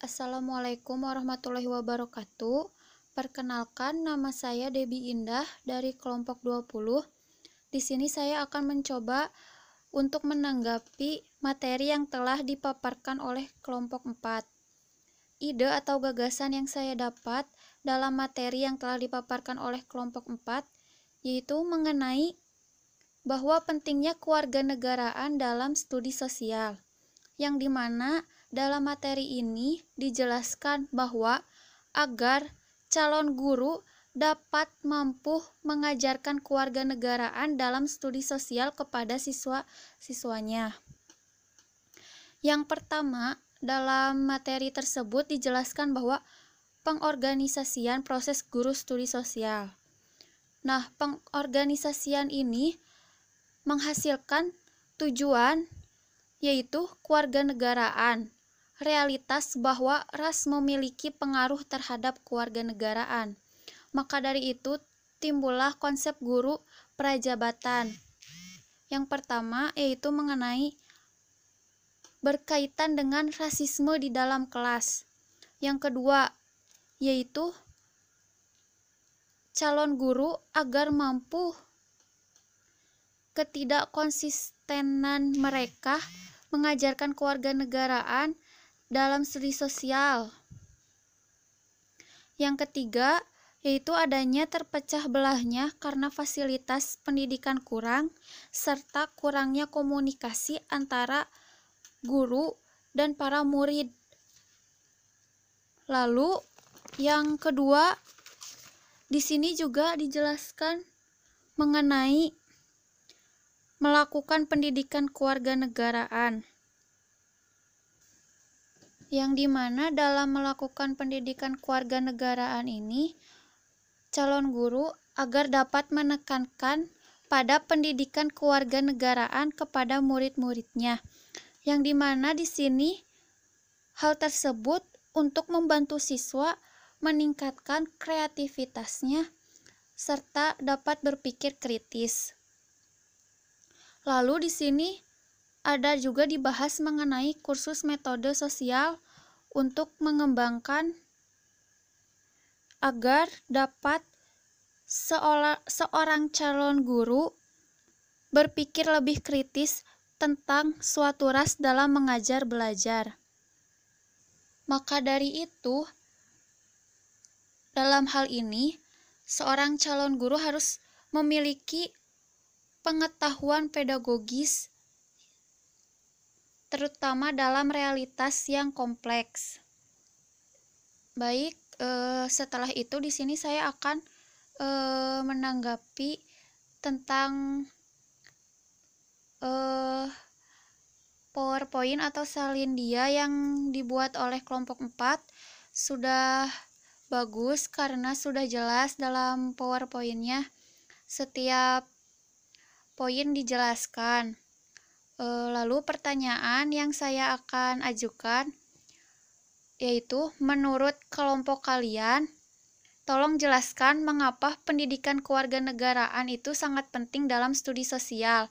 Assalamualaikum warahmatullahi wabarakatuh. Perkenalkan, nama saya Debi Indah dari kelompok 20. Di sini saya akan mencoba untuk menanggapi materi yang telah dipaparkan oleh kelompok 4. Ide atau gagasan yang saya dapat dalam materi yang telah dipaparkan oleh kelompok 4 yaitu mengenai bahwa pentingnya kewarganegaraan dalam studi sosial, yang di mana dalam materi ini dijelaskan bahwa agar calon guru dapat mampu mengajarkan kewarganegaraan dalam studi sosial kepada siswa-siswanya. Yang pertama, dalam materi tersebut dijelaskan bahwa pengorganisasian proses guru studi sosial. Nah, pengorganisasian ini menghasilkan tujuan yaitu kewarganegaraan realitas bahwa ras memiliki pengaruh terhadap kewarganegaraan. Maka dari itu, timbullah konsep guru prajabatan. Yang pertama yaitu mengenai berkaitan dengan rasisme di dalam kelas. Yang kedua yaitu calon guru agar mampu ketidakkonsistenan mereka mengajarkan kewarganegaraan dalam studi sosial. Yang ketiga, yaitu adanya terpecah belahnya karena fasilitas pendidikan kurang serta kurangnya komunikasi antara guru dan para murid. Lalu, yang kedua, di sini juga dijelaskan mengenai melakukan pendidikan kewarganegaraan yang di mana dalam melakukan pendidikan kewarganegaraan ini, calon guru agar dapat menekankan pada pendidikan kewarganegaraan kepada murid-muridnya, yang di mana di sini hal tersebut untuk membantu siswa meningkatkan kreativitasnya serta dapat berpikir kritis. Lalu di sini ada juga dibahas mengenai kursus metode sosial untuk mengembangkan agar dapat seorang calon guru berpikir lebih kritis tentang suatu ras dalam mengajar belajar. Maka dari itu, dalam hal ini, seorang calon guru harus memiliki pengetahuan pedagogis terutama dalam realitas yang kompleks. Baik, eh, setelah itu di sini saya akan eh, menanggapi tentang eh, PowerPoint atau salin dia yang dibuat oleh kelompok 4 sudah bagus karena sudah jelas dalam PowerPointnya setiap poin dijelaskan. Eh, lalu pertanyaan yang saya akan ajukan yaitu menurut kelompok kalian tolong jelaskan mengapa pendidikan kewarganegaraan itu sangat penting dalam studi sosial.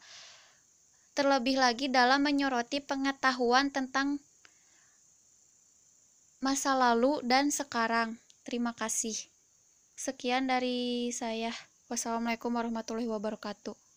Terlebih lagi dalam menyoroti pengetahuan tentang masa lalu dan sekarang. Terima kasih. Sekian dari saya. Wassalamualaikum warahmatullahi wabarakatuh.